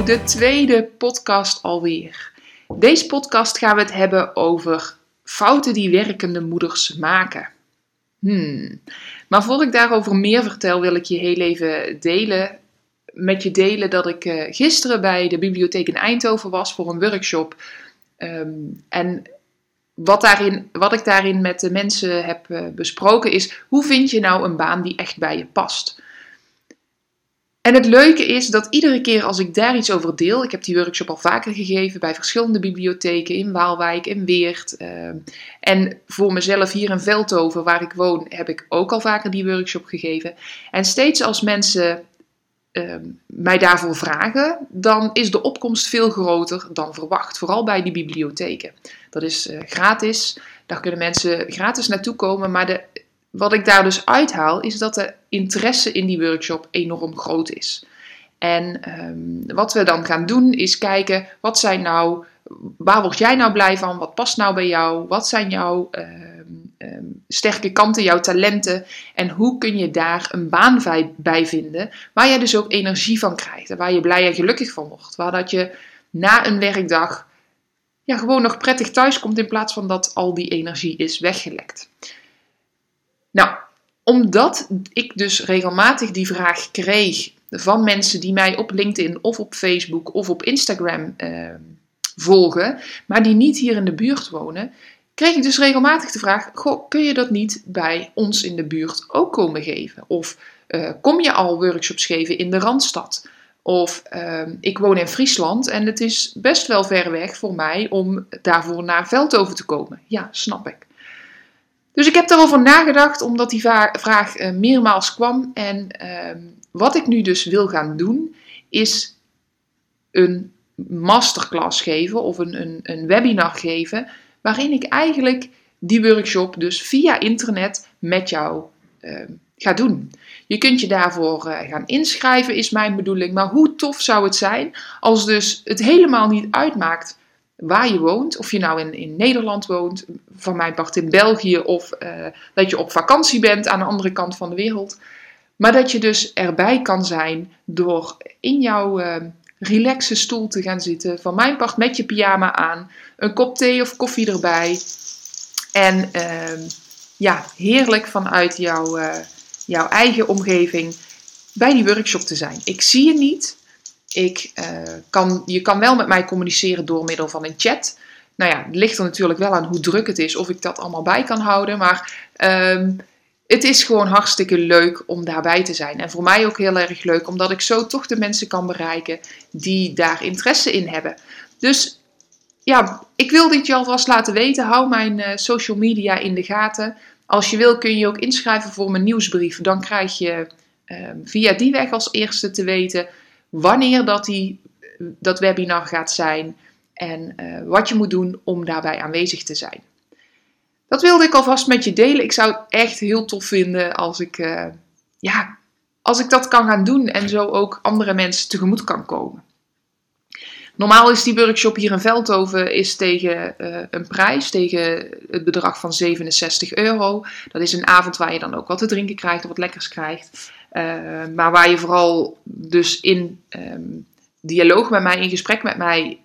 De tweede podcast alweer. Deze podcast gaan we het hebben over fouten die werkende moeders maken. Hmm. Maar voor ik daarover meer vertel, wil ik je heel even delen, met je delen dat ik uh, gisteren bij de bibliotheek in Eindhoven was voor een workshop. Um, en wat, daarin, wat ik daarin met de mensen heb uh, besproken is, hoe vind je nou een baan die echt bij je past? En het leuke is dat iedere keer als ik daar iets over deel, ik heb die workshop al vaker gegeven bij verschillende bibliotheken in Waalwijk, in Weert. Uh, en voor mezelf hier in Veldhoven, waar ik woon, heb ik ook al vaker die workshop gegeven. En steeds als mensen uh, mij daarvoor vragen, dan is de opkomst veel groter dan verwacht. Vooral bij die bibliotheken. Dat is uh, gratis, daar kunnen mensen gratis naartoe komen, maar de wat ik daar dus uithaal, is dat de interesse in die workshop enorm groot is. En um, wat we dan gaan doen, is kijken wat zijn nou, waar word jij nou blij van? Wat past nou bij jou? Wat zijn jouw um, sterke kanten, jouw talenten? En hoe kun je daar een baan bij vinden, waar je dus ook energie van krijgt en waar je blij en gelukkig van wordt? Waar dat je na een werkdag ja, gewoon nog prettig thuis komt in plaats van dat al die energie is weggelekt. Nou, omdat ik dus regelmatig die vraag kreeg van mensen die mij op LinkedIn of op Facebook of op Instagram eh, volgen, maar die niet hier in de buurt wonen, kreeg ik dus regelmatig de vraag: Goh, kun je dat niet bij ons in de buurt ook komen geven? Of uh, kom je al workshops geven in de randstad? Of uh, ik woon in Friesland en het is best wel ver weg voor mij om daarvoor naar Veldhoven te komen. Ja, snap ik. Dus ik heb daarover nagedacht, omdat die vraag uh, meermaals kwam. En uh, wat ik nu dus wil gaan doen, is een masterclass geven of een, een, een webinar geven, waarin ik eigenlijk die workshop dus via internet met jou uh, ga doen. Je kunt je daarvoor uh, gaan inschrijven, is mijn bedoeling. Maar hoe tof zou het zijn als dus het helemaal niet uitmaakt waar je woont. Of je nou in, in Nederland woont, van mijn part in België, of uh, dat je op vakantie bent aan de andere kant van de wereld. Maar dat je dus erbij kan zijn door in jouw uh, relaxe stoel te gaan zitten. Van mijn part met je pyjama aan, een kop thee of koffie erbij. En uh, ja, heerlijk vanuit jouw, uh, jouw eigen omgeving bij die workshop te zijn. Ik zie je niet. Ik, uh, kan, je kan wel met mij communiceren door middel van een chat. Nou ja, het ligt er natuurlijk wel aan hoe druk het is, of ik dat allemaal bij kan houden. Maar um, het is gewoon hartstikke leuk om daarbij te zijn. En voor mij ook heel erg leuk, omdat ik zo toch de mensen kan bereiken die daar interesse in hebben. Dus ja, ik wil dit je alvast laten weten. Hou mijn uh, social media in de gaten. Als je wil kun je ook inschrijven voor mijn nieuwsbrief. Dan krijg je uh, via die weg als eerste te weten wanneer dat, die, dat webinar gaat zijn en uh, wat je moet doen om daarbij aanwezig te zijn. Dat wilde ik alvast met je delen. Ik zou het echt heel tof vinden als ik, uh, ja, als ik dat kan gaan doen en zo ook andere mensen tegemoet kan komen. Normaal is die workshop hier in Veldhoven is tegen uh, een prijs, tegen het bedrag van 67 euro. Dat is een avond waar je dan ook wat te drinken krijgt wat lekkers krijgt. Uh, maar waar je vooral dus in um, dialoog met mij, in gesprek met mij,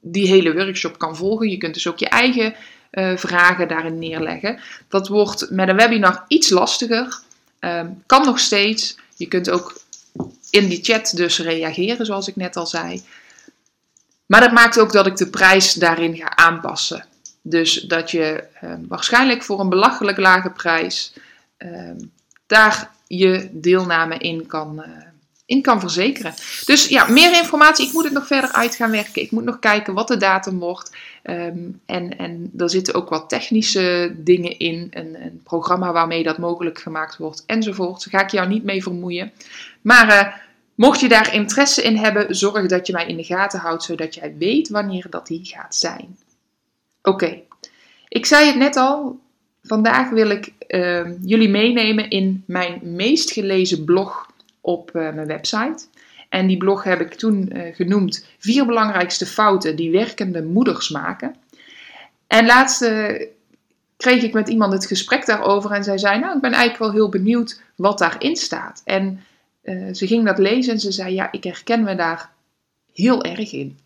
die hele workshop kan volgen. Je kunt dus ook je eigen uh, vragen daarin neerleggen. Dat wordt met een webinar iets lastiger. Um, kan nog steeds. Je kunt ook in die chat dus reageren, zoals ik net al zei. Maar dat maakt ook dat ik de prijs daarin ga aanpassen. Dus dat je uh, waarschijnlijk voor een belachelijk lage prijs uh, daar je deelname in kan, uh, in kan verzekeren. Dus ja, meer informatie. Ik moet het nog verder uit gaan werken. Ik moet nog kijken wat de datum wordt. Um, en, en er zitten ook wat technische dingen in. Een, een programma waarmee dat mogelijk gemaakt wordt enzovoort. Daar ga ik jou niet mee vermoeien. Maar uh, mocht je daar interesse in hebben, zorg dat je mij in de gaten houdt, zodat jij weet wanneer dat die gaat zijn. Oké, ik zei het net al. Vandaag wil ik uh, jullie meenemen in mijn meest gelezen blog op uh, mijn website. En die blog heb ik toen uh, genoemd Vier belangrijkste fouten die werkende moeders maken. En laatst kreeg ik met iemand het gesprek daarover en zij zei, nou ik ben eigenlijk wel heel benieuwd wat daarin staat. En uh, ze ging dat lezen en ze zei, ja ik herken me daar heel erg in.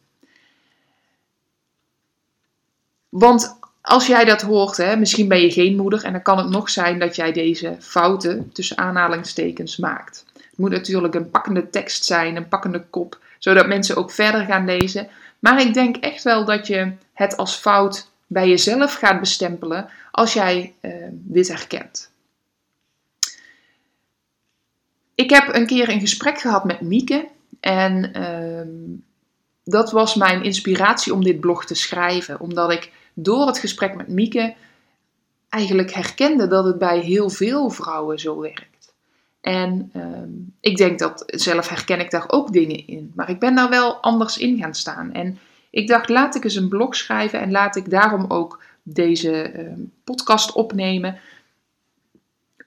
Want als jij dat hoort, hè, misschien ben je geen moeder en dan kan het nog zijn dat jij deze fouten tussen aanhalingstekens maakt. Het moet natuurlijk een pakkende tekst zijn, een pakkende kop, zodat mensen ook verder gaan lezen. Maar ik denk echt wel dat je het als fout bij jezelf gaat bestempelen als jij uh, dit herkent. Ik heb een keer een gesprek gehad met Mieke en uh, dat was mijn inspiratie om dit blog te schrijven, omdat ik door het gesprek met Mieke eigenlijk herkende dat het bij heel veel vrouwen zo werkt. En uh, ik denk dat zelf herken ik daar ook dingen in, maar ik ben daar wel anders in gaan staan. En ik dacht, laat ik eens een blog schrijven en laat ik daarom ook deze uh, podcast opnemen.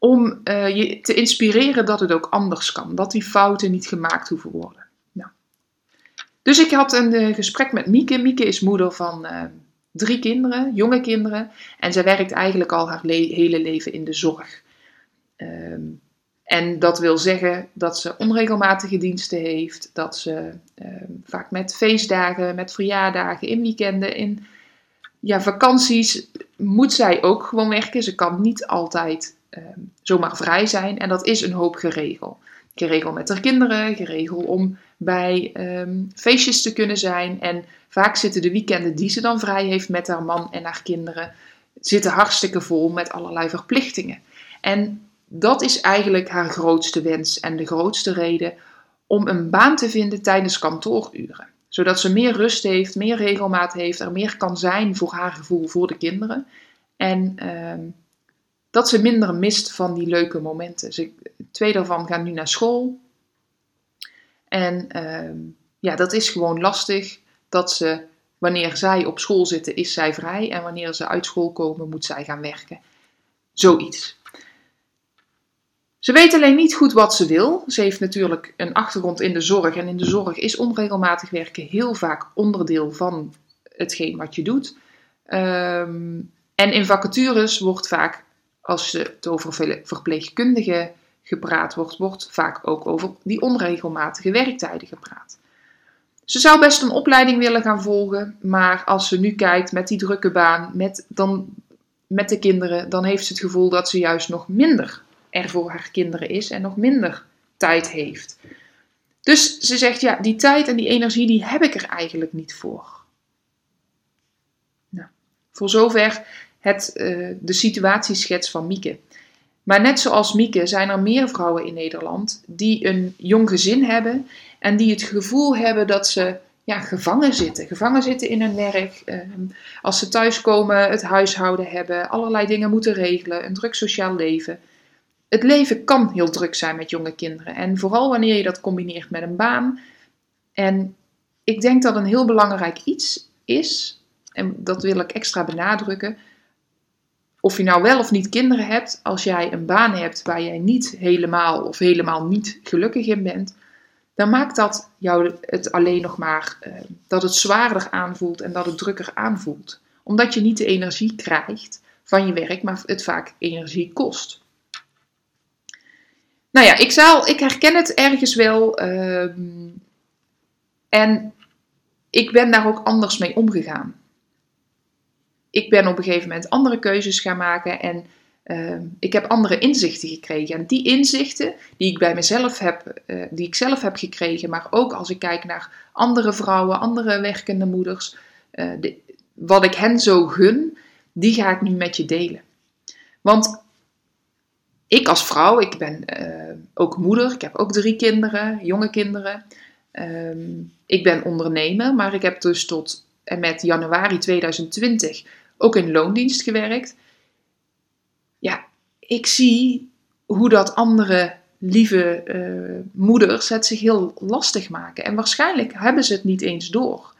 Om uh, je te inspireren dat het ook anders kan. Dat die fouten niet gemaakt hoeven worden. Nou. Dus ik had een uh, gesprek met Mieke. Mieke is moeder van drie kinderen, jonge kinderen. En zij werkt eigenlijk al haar le hele leven in de zorg. Um, en dat wil zeggen dat ze onregelmatige diensten heeft, dat ze uh, vaak met feestdagen, met verjaardagen, in weekenden, in ja, vakanties moet zij ook gewoon werken. Ze kan niet altijd uh, zomaar vrij zijn en dat is een hoop geregeld. Geregeld met haar kinderen, geregeld om bij um, feestjes te kunnen zijn. En vaak zitten de weekenden die ze dan vrij heeft met haar man en haar kinderen, zitten hartstikke vol met allerlei verplichtingen. En dat is eigenlijk haar grootste wens en de grootste reden om een baan te vinden tijdens kantooruren. Zodat ze meer rust heeft, meer regelmaat heeft, er meer kan zijn voor haar gevoel voor de kinderen. En uh, dat ze minder mist van die leuke momenten. Ze, twee daarvan gaan nu naar school. En uh, ja, dat is gewoon lastig dat ze, wanneer zij op school zitten, is zij vrij. En wanneer ze uit school komen, moet zij gaan werken. Zoiets. Ze weet alleen niet goed wat ze wil. Ze heeft natuurlijk een achtergrond in de zorg. En in de zorg is onregelmatig werken heel vaak onderdeel van hetgeen wat je doet. Um, en in vacatures wordt vaak, als het over verpleegkundigen gepraat wordt, wordt vaak ook over die onregelmatige werktijden gepraat. Ze zou best een opleiding willen gaan volgen, maar als ze nu kijkt met die drukke baan, met, dan, met de kinderen, dan heeft ze het gevoel dat ze juist nog minder er voor haar kinderen is en nog minder tijd heeft. Dus ze zegt, ja, die tijd en die energie, die heb ik er eigenlijk niet voor. Nou, voor zover het, uh, de situatieschets van Mieke. Maar net zoals Mieke zijn er meer vrouwen in Nederland die een jong gezin hebben en die het gevoel hebben dat ze ja, gevangen zitten. Gevangen zitten in hun werk. Uh, als ze thuiskomen, het huishouden hebben, allerlei dingen moeten regelen, een druk sociaal leven het leven kan heel druk zijn met jonge kinderen. En vooral wanneer je dat combineert met een baan. En ik denk dat een heel belangrijk iets is, en dat wil ik extra benadrukken. Of je nou wel of niet kinderen hebt, als jij een baan hebt waar jij niet helemaal of helemaal niet gelukkig in bent, dan maakt dat jou het alleen nog maar uh, dat het zwaarder aanvoelt en dat het drukker aanvoelt. Omdat je niet de energie krijgt van je werk, maar het vaak energie kost. Nou ja, ik, zal, ik herken het ergens wel. Ehm, en ik ben daar ook anders mee omgegaan. Ik ben op een gegeven moment andere keuzes gaan maken en uh, ik heb andere inzichten gekregen. En die inzichten die ik bij mezelf heb, uh, die ik zelf heb gekregen, maar ook als ik kijk naar andere vrouwen, andere werkende moeders, uh, de, wat ik hen zo gun, die ga ik nu met je delen. Want ik als vrouw, ik ben uh, ook moeder, ik heb ook drie kinderen, jonge kinderen. Um, ik ben ondernemer, maar ik heb dus tot en met januari 2020 ook in loondienst gewerkt. Ja, ik zie hoe dat andere lieve eh, moeders het zich heel lastig maken. En waarschijnlijk hebben ze het niet eens door.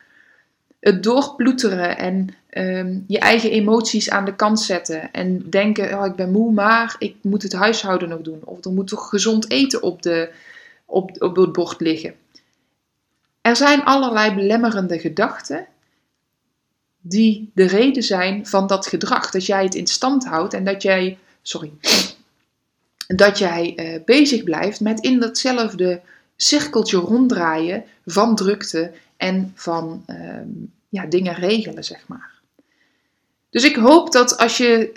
Het doorploeteren en ehm, je eigen emoties aan de kant zetten. En denken, oh, ik ben moe, maar ik moet het huishouden nog doen. Of er moet toch gezond eten op, de, op, op het bord liggen. Er zijn allerlei belemmerende gedachten die de reden zijn van dat gedrag. Dat jij het in stand houdt en dat jij, sorry, dat jij uh, bezig blijft met in datzelfde cirkeltje ronddraaien van drukte en van uh, ja, dingen regelen, zeg maar. Dus ik hoop dat als je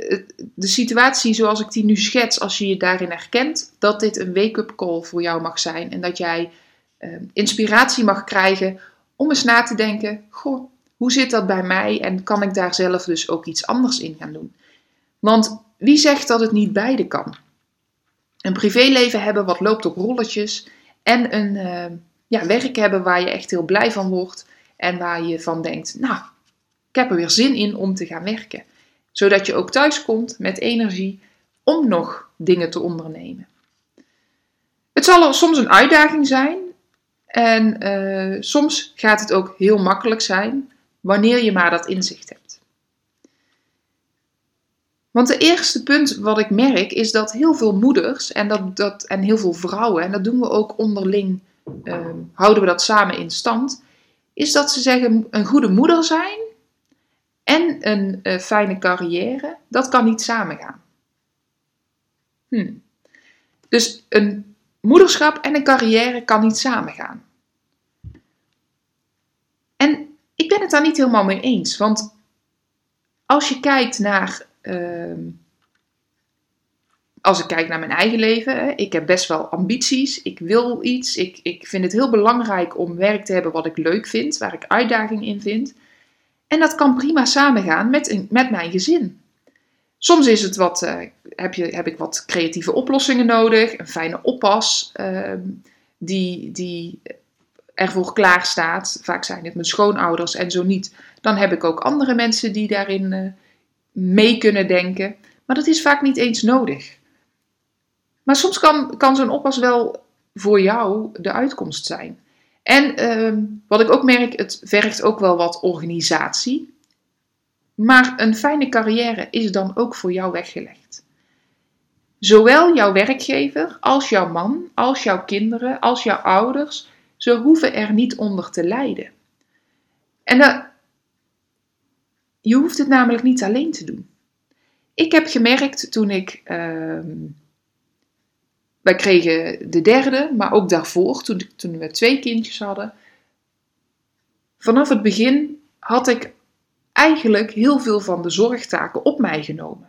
de situatie zoals ik die nu schets, als je je daarin herkent, dat dit een wake-up call voor jou mag zijn en dat jij uh, inspiratie mag krijgen om eens na te denken: goh, hoe zit dat bij mij en kan ik daar zelf dus ook iets anders in gaan doen? Want wie zegt dat het niet beide kan? Een privéleven hebben wat loopt op rolletjes en een uh, ja, werk hebben waar je echt heel blij van wordt en waar je van denkt, nou, ik heb er weer zin in om te gaan werken. Zodat je ook thuis komt met energie om nog dingen te ondernemen. Het zal soms een uitdaging zijn en uh, soms gaat het ook heel makkelijk zijn wanneer je maar dat inzicht hebt. Want de eerste punt wat ik merk is dat heel veel moeders en, dat, dat, en heel veel vrouwen, en dat doen we ook onderling, uh, houden we dat samen in stand, is dat ze zeggen een goede moeder zijn en een uh, fijne carrière, dat kan niet samengaan. Hm. Dus een moederschap en een carrière kan niet samengaan. En ik ben het daar niet helemaal mee eens, want als je kijkt naar uh, als ik kijk naar mijn eigen leven, ik heb best wel ambities. Ik wil iets. Ik, ik vind het heel belangrijk om werk te hebben wat ik leuk vind, waar ik uitdaging in vind. En dat kan prima samengaan met, met mijn gezin. Soms is het wat, uh, heb, je, heb ik wat creatieve oplossingen nodig, een fijne oppas uh, die, die ervoor klaar staat. Vaak zijn het mijn schoonouders en zo niet. Dan heb ik ook andere mensen die daarin uh, mee kunnen denken. Maar dat is vaak niet eens nodig. Maar soms kan, kan zo'n oppas wel voor jou de uitkomst zijn. En uh, wat ik ook merk, het vergt ook wel wat organisatie. Maar een fijne carrière is dan ook voor jou weggelegd. Zowel jouw werkgever als jouw man, als jouw kinderen, als jouw ouders, ze hoeven er niet onder te lijden. En je hoeft het namelijk niet alleen te doen. Ik heb gemerkt toen ik uh, wij kregen de derde, maar ook daarvoor, toen, toen we twee kindjes hadden. Vanaf het begin had ik eigenlijk heel veel van de zorgtaken op mij genomen.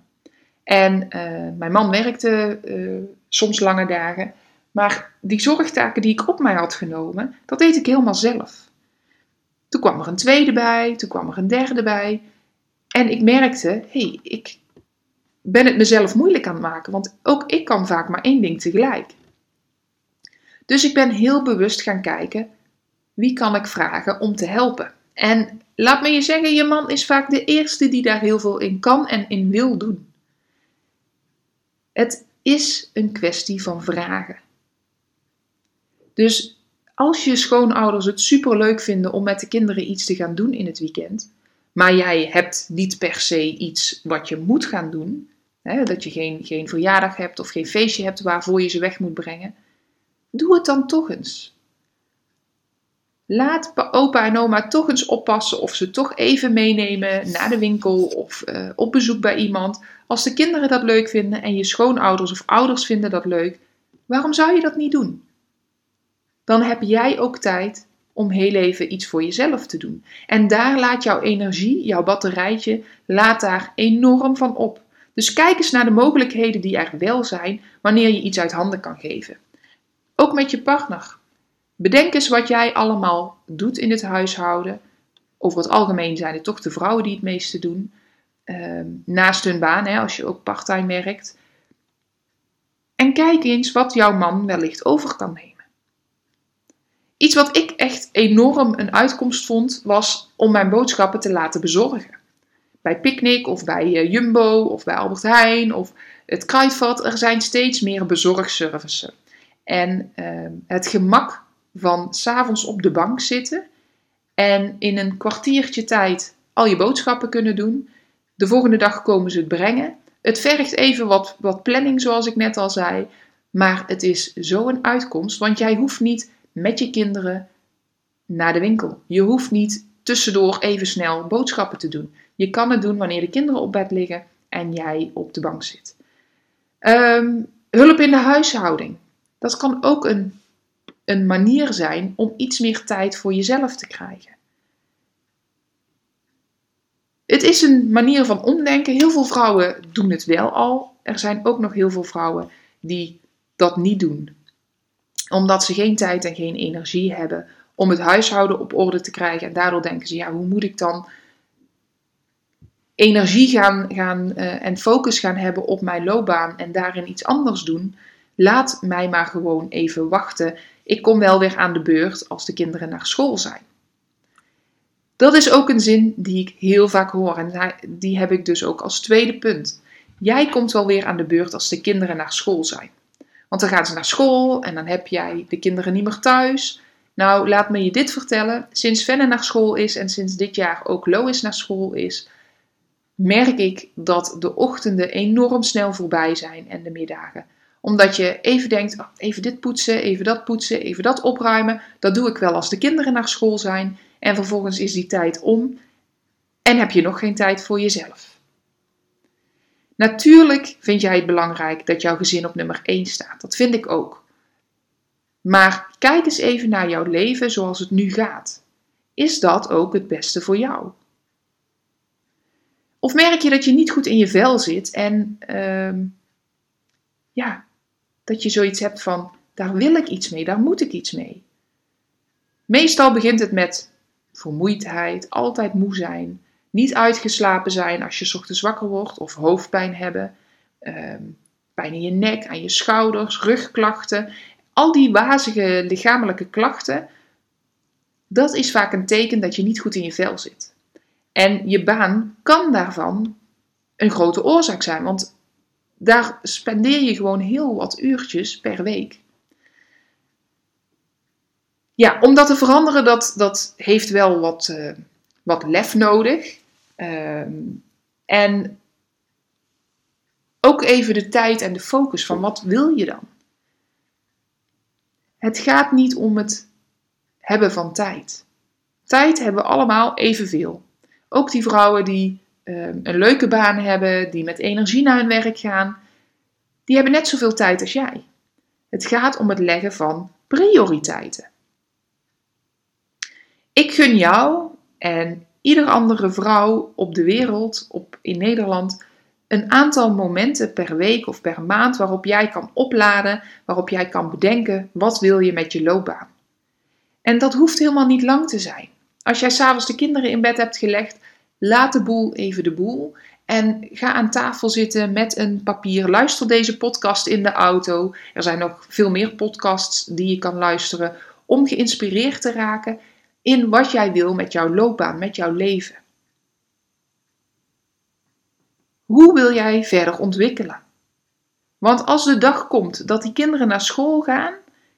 En uh, mijn man werkte uh, soms lange dagen. Maar die zorgtaken die ik op mij had genomen, dat deed ik helemaal zelf. Toen kwam er een tweede bij, toen kwam er een derde bij. En ik merkte, hé, hey, ik, ben het mezelf moeilijk aan het maken, want ook ik kan vaak maar één ding tegelijk. Dus ik ben heel bewust gaan kijken, wie kan ik vragen om te helpen? En laat me je zeggen, je man is vaak de eerste die daar heel veel in kan en in wil doen. Het is een kwestie van vragen. Dus als je schoonouders het superleuk vinden om met de kinderen iets te gaan doen in het weekend, maar jij hebt niet per se iets wat je moet gaan doen, Hè, dat je geen, geen verjaardag hebt of geen feestje hebt waarvoor je ze weg moet brengen. Doe het dan toch eens. Laat opa en oma toch eens oppassen of ze toch even meenemen naar de winkel of uh, op bezoek bij iemand. Als de kinderen dat leuk vinden en je schoonouders of ouders vinden dat leuk, waarom zou je dat niet doen? Dan heb jij ook tijd om heel even iets voor jezelf te doen. En daar laat jouw energie, jouw batterijtje, laat daar enorm van op. Dus kijk eens naar de mogelijkheden die er wel zijn wanneer je iets uit handen kan geven. Ook met je partner. Bedenk eens wat jij allemaal doet in het huishouden. Over het algemeen zijn het toch de vrouwen die het meeste doen. Uh, naast hun baan, als je ook parttime werkt. En kijk eens wat jouw man wellicht over kan nemen. Iets wat ik echt enorm een uitkomst vond, was om mijn boodschappen te laten bezorgen bij Picnic of bij eh, Jumbo of bij Albert Heijn of het Kruidvat. Er zijn steeds meer bezorgservices. En ehm, het gemak van s'avonds op de bank zitten en in een kwartiertje tijd al je boodschappen kunnen doen. De volgende dag komen ze het brengen. Het vergt even wat, wat planning, zoals ik net al zei. Maar het is zo'n uitkomst, want jij hoeft niet met je kinderen naar de winkel. Je hoeft niet tussendoor even snel boodschappen te doen. Je kan het doen wanneer de kinderen op bed liggen en jij op de bank zit. Ehm, hulp in de huishouding. Dat kan ook een, een manier zijn om iets meer tijd voor jezelf te krijgen. Het is een manier van omdenken. Heel veel vrouwen doen het wel al. Er zijn ook nog heel veel vrouwen die dat niet doen. Omdat ze geen tijd en geen energie hebben om het huishouden op orde te krijgen. En daardoor denken ze, ja, hoe moet ik dan energie gaan, gaan uh, en focus gaan hebben op mijn loopbaan en daarin iets anders doen? Laat mij maar gewoon even wachten. Ik kom wel weer aan de beurt als de kinderen naar school zijn. Dat is ook een zin die ik heel vaak hoor en die heb ik dus ook als tweede punt. Jij komt wel weer aan de beurt als de kinderen naar school zijn. Want dan gaan ze naar school en dan heb jij de kinderen niet meer thuis. Nou, laat me je dit vertellen. Sinds Fenne naar school is en sinds dit jaar ook Lois naar school is, merk ik dat de ochtenden enorm snel voorbij zijn en de middagen. Omdat je even denkt, oh, even dit poetsen, even dat poetsen, even dat opruimen. Dat doe ik wel als de kinderen naar school zijn. En vervolgens is die tijd om en heb je nog geen tijd voor jezelf. Natuurlijk vind jij het belangrijk dat jouw gezin op nummer 1 staat. Dat vind ik ook. Maar kijk eens even naar jouw leven zoals het nu gaat. Is dat ook het beste voor jou? Of merk je dat je niet goed in je vel zit en uh, ja, dat je zoiets hebt van, daar wil ik iets mee, daar moet ik iets mee. Meestal begint het met vermoeidheid, altijd moe zijn, niet uitgeslapen zijn als je ochtends wakker wordt of hoofdpijn hebben, ehm, pijn in je nek, aan je schouders, rugklachten. Al die wazige lichamelijke klachten, dat is vaak een teken dat je niet goed in je vel zit. En je baan kan daarvan een grote oorzaak zijn, want daar spendeer je gewoon heel wat uurtjes per week. Ja, om dat te veranderen, dat, dat heeft wel wat, uh, wat lef nodig. Ehm, en ook even de tijd en de focus van wat wil je dan? Het gaat niet om het hebben van tijd. Tijd hebben we allemaal evenveel. Ook die vrouwen die ehm, een leuke baan hebben, die met energie naar hun werk gaan, die hebben net zoveel tijd als jij. Het gaat om het leggen van prioriteiten. Ik gun jou en ieder andere vrouw op de wereld, op, in Nederland, een aantal momenten per week of per maand waarop jij kan opladen, waarop jij kan bedenken wat wil je met je loopbaan. En dat hoeft helemaal niet lang te zijn. Als jij s'avonds de kinderen in bed hebt gelegd, laat de boel even de boel en ga aan tafel zitten met een papier. Luister deze podcast in de auto. Er zijn nog veel meer podcasts die je kan luisteren om geïnspireerd te raken in wat jij wil met jouw loopbaan, met jouw leven. Hoe wil jij verder ontwikkelen? Want als de dag komt dat die kinderen naar school gaan,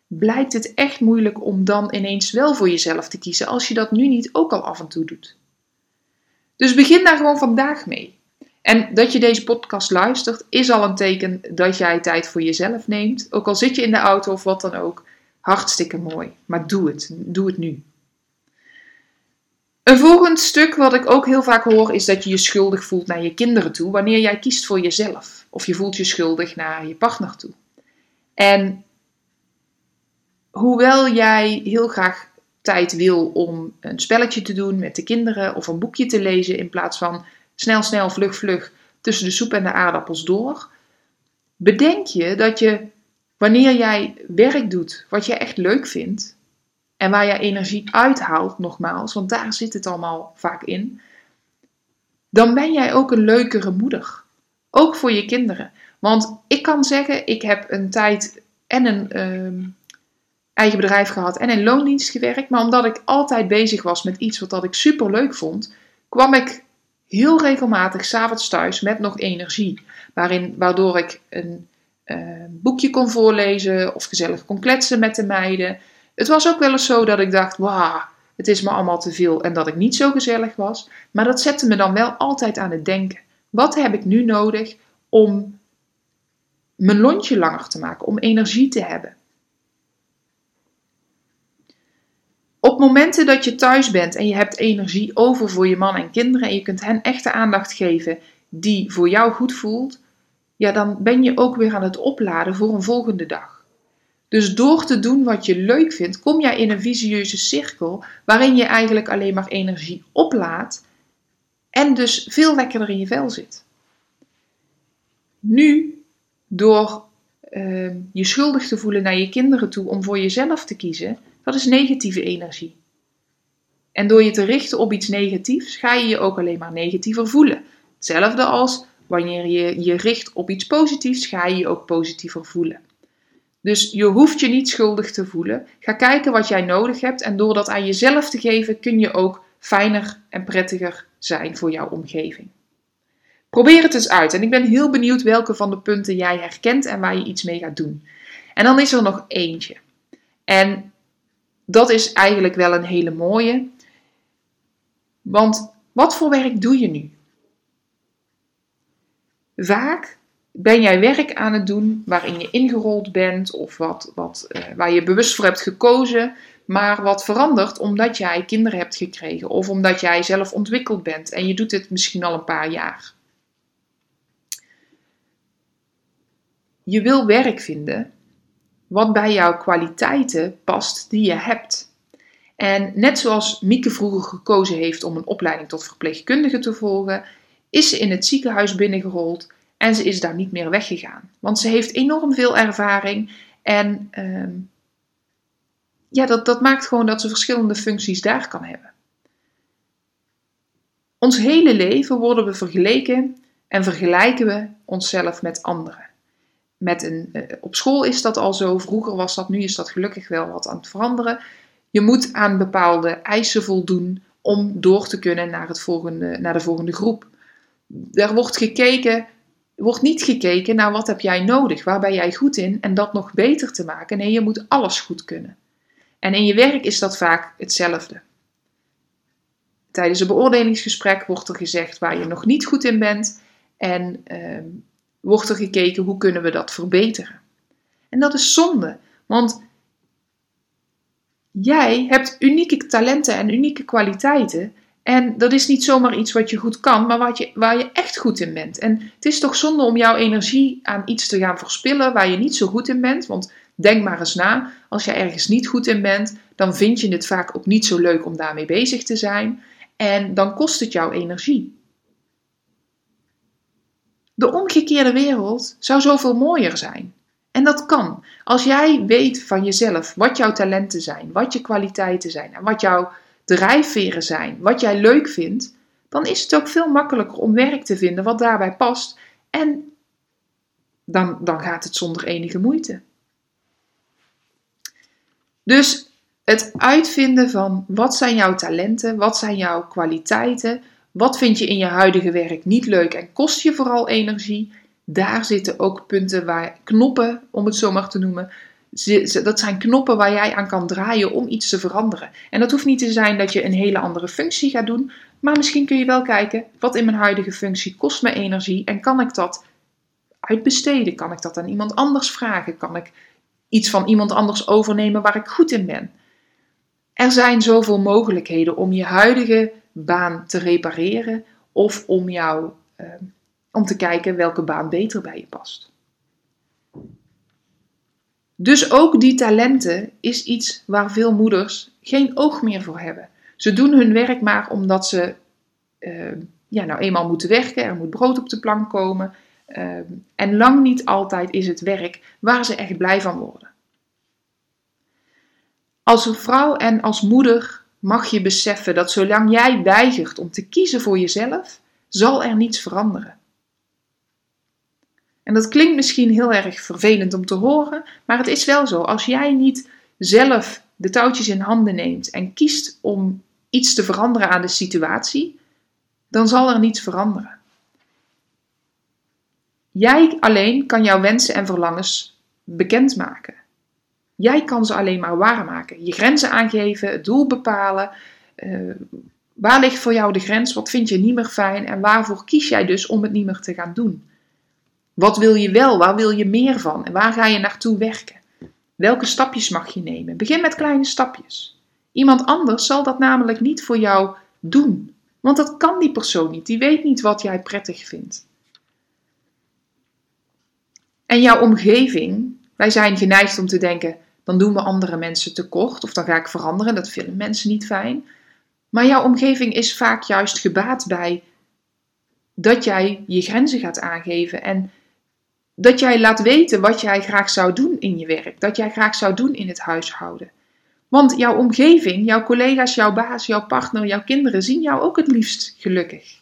blijkt het echt moeilijk om dan ineens wel voor jezelf te kiezen als je dat nu niet ook al af en toe doet. Dus begin daar gewoon vandaag mee. En dat je deze podcast luistert, is al een teken dat jij tijd voor jezelf neemt. Ook al zit je in de auto of wat dan ook. Hartstikke mooi. Maar doe het. Doe het nu. Een volgend stuk wat ik ook heel vaak hoor is dat je je schuldig voelt naar je kinderen toe wanneer jij kiest voor jezelf. Of je voelt je schuldig naar je partner toe. En hoewel jij heel graag tijd wil om een spelletje te doen met de kinderen of een boekje te lezen in plaats van snel, snel, vlug, vlug tussen de soep en de aardappels door, bedenk je dat je wanneer jij werk doet wat je echt leuk vindt, en waar je energie uithaalt, nogmaals, want daar zit het allemaal vaak in, dan ben jij ook een leukere moeder. Ook voor je kinderen. Want ik kan zeggen, ik heb een tijd en een ehm, eigen bedrijf gehad en in loondienst gewerkt. Maar omdat ik altijd bezig was met iets wat dat ik super leuk vond, kwam ik heel regelmatig s'avonds thuis met nog energie. Waarin, waardoor ik een boekje kon voorlezen of gezellig kon kletsen met de meiden. Het was ook wel eens zo dat ik dacht, wauw, het is me allemaal te veel en dat ik niet zo gezellig was. Maar dat zette me dan wel altijd aan het denken. Wat heb ik nu nodig om mijn lontje langer te maken, om energie te hebben? Op momenten dat je thuis bent en je hebt energie over voor je man en kinderen en je kunt hen echte aandacht geven die voor jou goed voelt, ja, dan ben je ook weer aan het opladen voor een volgende dag. Dus door te doen wat je leuk vindt, kom jij in een visieuze cirkel waarin je eigenlijk alleen maar energie oplaadt en dus veel lekkerder in je vel zit. Nu, door uh, je schuldig te voelen naar je kinderen toe om voor jezelf te kiezen, dat is negatieve energie. En door je te richten op iets negatiefs, ga je je ook alleen maar negatiever voelen. Hetzelfde als wanneer je je richt op iets positiefs, ga je je ook positiever voelen. Dus je hoeft je niet schuldig te voelen. Ga kijken wat jij nodig hebt en door dat aan jezelf te geven kun je ook fijner en prettiger zijn voor jouw omgeving. Probeer het eens uit en ik ben heel benieuwd welke van de punten jij herkent en waar je iets mee gaat doen. En dan is er nog eentje. En dat is eigenlijk wel een hele mooie. Want wat voor werk doe je nu? Vaak ben jij werk aan het doen waarin je ingerold bent of wat, wat, uh, waar je bewust voor hebt gekozen, maar wat verandert omdat jij kinderen hebt gekregen of omdat jij zelf ontwikkeld bent en je doet het misschien al een paar jaar. Je wil werk vinden wat bij jouw kwaliteiten past die je hebt. En net zoals Mieke vroeger gekozen heeft om een opleiding tot verpleegkundige te volgen, is ze in het ziekenhuis binnengerold en ze is daar niet meer weggegaan. Want ze heeft enorm veel ervaring en ehm, ja, dat, dat maakt gewoon dat ze verschillende functies daar kan hebben. Ons hele leven worden we vergeleken en vergelijken we onszelf met anderen. Met een, uh, op school is dat al zo, vroeger was dat, nu is dat gelukkig wel wat aan het veranderen. Je moet aan bepaalde eisen voldoen om door te kunnen naar, het volgende, naar de volgende groep. Er wordt gekeken wordt niet gekeken naar wat heb jij nodig, waar ben jij goed in en dat nog beter te maken. Nee, je moet alles goed kunnen. En in je werk is dat vaak hetzelfde. Tijdens een beoordelingsgesprek wordt er gezegd waar je nog niet goed in bent en uh, wordt er gekeken hoe kunnen we dat verbeteren. En dat is zonde, want jij hebt unieke talenten en unieke kwaliteiten en dat is niet zomaar iets wat je goed kan, maar wat je, waar je echt goed in bent. En het is toch zonde om jouw energie aan iets te gaan verspillen waar je niet zo goed in bent. Want denk maar eens na, als je ergens niet goed in bent, dan vind je het vaak ook niet zo leuk om daarmee bezig te zijn. En dan kost het jouw energie. De omgekeerde wereld zou zoveel mooier zijn. En dat kan. Als jij weet van jezelf wat jouw talenten zijn, wat je kwaliteiten zijn en wat jouw drijfveren zijn, wat jij leuk vindt, dan is het ook veel makkelijker om werk te vinden wat daarbij past. En dan, dan gaat het zonder enige moeite. Dus het uitvinden van wat zijn jouw talenten, wat zijn jouw kwaliteiten, wat vind je in je huidige werk niet leuk en kost je vooral energie. Daar zitten ook punten waar knoppen, om het zo maar te noemen, dat zijn knoppen waar jij aan kan draaien om iets te veranderen. En dat hoeft niet te zijn dat je een hele andere functie gaat doen, maar misschien kun je wel kijken wat in mijn huidige functie kost me energie en kan ik dat uitbesteden? Kan ik dat aan iemand anders vragen? Kan ik iets van iemand anders overnemen waar ik goed in ben? Er zijn zoveel mogelijkheden om je huidige baan te repareren of om jou uh, om te kijken welke baan beter bij je past. Dus ook die talenten is iets waar veel moeders geen oog meer voor hebben. Ze doen hun werk maar omdat ze uh, ja, nou eenmaal moeten werken, er moet brood op de plank komen. Uh, en lang niet altijd is het werk waar ze echt blij van worden. Als een vrouw en als moeder mag je beseffen dat zolang jij weigert om te kiezen voor jezelf, zal er niets veranderen. En dat klinkt misschien heel erg vervelend om te horen, maar het is wel zo. Als jij niet zelf de touwtjes in handen neemt en kiest om iets te veranderen aan de situatie, dan zal er niets veranderen. Jij alleen kan jouw wensen en verlangens bekendmaken. Jij kan ze alleen maar waarmaken. Je grenzen aangeven, het doel bepalen. Uh, waar ligt voor jou de grens? Wat vind je niet meer fijn? En waarvoor kies jij dus om het niet meer te gaan doen? Wat wil je wel? Waar wil je meer van? En waar ga je naartoe werken? Welke stapjes mag je nemen? Begin met kleine stapjes. Iemand anders zal dat namelijk niet voor jou doen. Want dat kan die persoon niet. Die weet niet wat jij prettig vindt. En jouw omgeving, wij zijn geneigd om te denken: dan doen we andere mensen tekort of dan ga ik veranderen. Dat vinden mensen niet fijn. Maar jouw omgeving is vaak juist gebaat bij dat jij je grenzen gaat aangeven en dat jij laat weten wat jij graag zou doen in je werk, dat jij graag zou doen in het huishouden. Want jouw omgeving, jouw collega's, jouw baas, jouw partner, jouw kinderen zien jou ook het liefst gelukkig.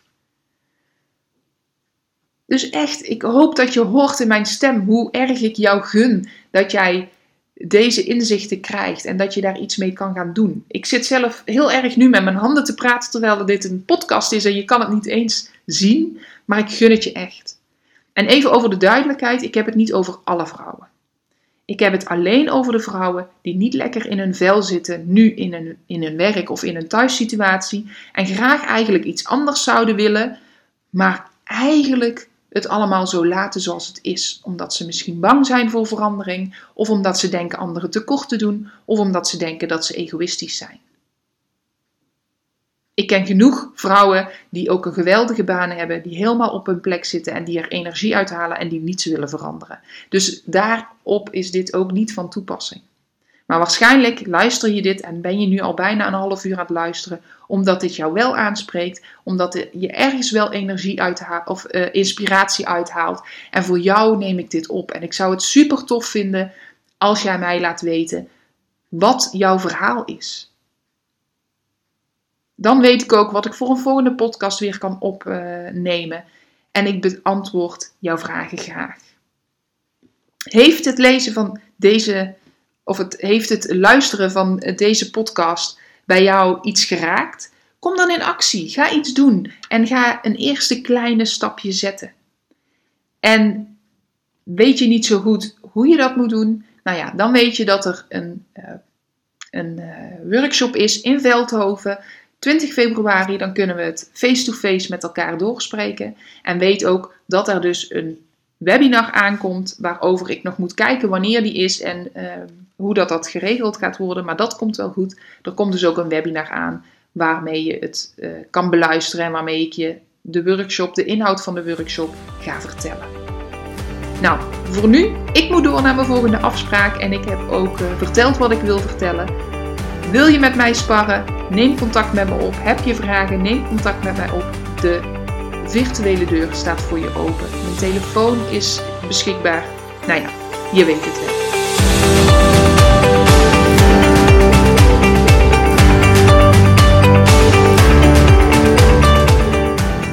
Dus echt, ik hoop dat je hoort in mijn stem hoe erg ik jou gun dat jij deze inzichten krijgt en dat je daar iets mee kan gaan doen. Ik zit zelf heel erg nu met mijn handen te praten terwijl dit een podcast is en je kan het niet eens zien, maar ik gun het je echt. En even over de duidelijkheid, ik heb het niet over alle vrouwen. Ik heb het alleen over de vrouwen die niet lekker in hun vel zitten, nu in een, in een werk of in een thuissituatie, en graag eigenlijk iets anders zouden willen, maar eigenlijk het allemaal zo laten zoals het is. Omdat ze misschien bang zijn voor verandering, of omdat ze denken anderen tekort te doen, of omdat ze denken dat ze egoïstisch zijn. Ik ken genoeg vrouwen die ook een geweldige baan hebben, die helemaal op hun plek zitten en die er energie uithalen en die niets willen veranderen. Dus daarop is dit ook niet van toepassing. Maar waarschijnlijk luister je dit en ben je nu al bijna een half uur aan het luisteren, omdat dit jou wel aanspreekt, omdat je ergens wel energie uithaalt of uh, inspiratie uithaalt. En voor jou neem ik dit op. En ik zou het super tof vinden als jij mij laat weten wat jouw verhaal is. Dan weet ik ook wat ik voor een volgende podcast weer kan opnemen. En ik beantwoord jouw vragen graag. Heeft het lezen van deze of het, heeft het luisteren van deze podcast bij jou iets geraakt? Kom dan in actie. Ga iets doen en ga een eerste kleine stapje zetten. En weet je niet zo goed hoe je dat moet doen? Nou ja, dan weet je dat er een, uh, een uh, workshop is in Veldhoven. 20 februari, dan kunnen we het face-to-face -face met elkaar doorspreken. En weet ook dat er dus een webinar aankomt, waarover ik nog moet kijken wanneer die is en uh, hoe dat, dat geregeld gaat worden. Maar dat komt wel goed. Er komt dus ook een webinar aan waarmee je het uh, kan beluisteren en waarmee ik je de workshop, de inhoud van de workshop ga vertellen. Nou, voor nu, ik moet door naar mijn volgende afspraak en ik heb ook uh, verteld wat ik wil vertellen. Wil je met mij sparren? Neem contact met me op. Heb je vragen? Neem contact met mij op. De virtuele deur staat voor je open. Mijn telefoon is beschikbaar. Nou ja, je weet het wel.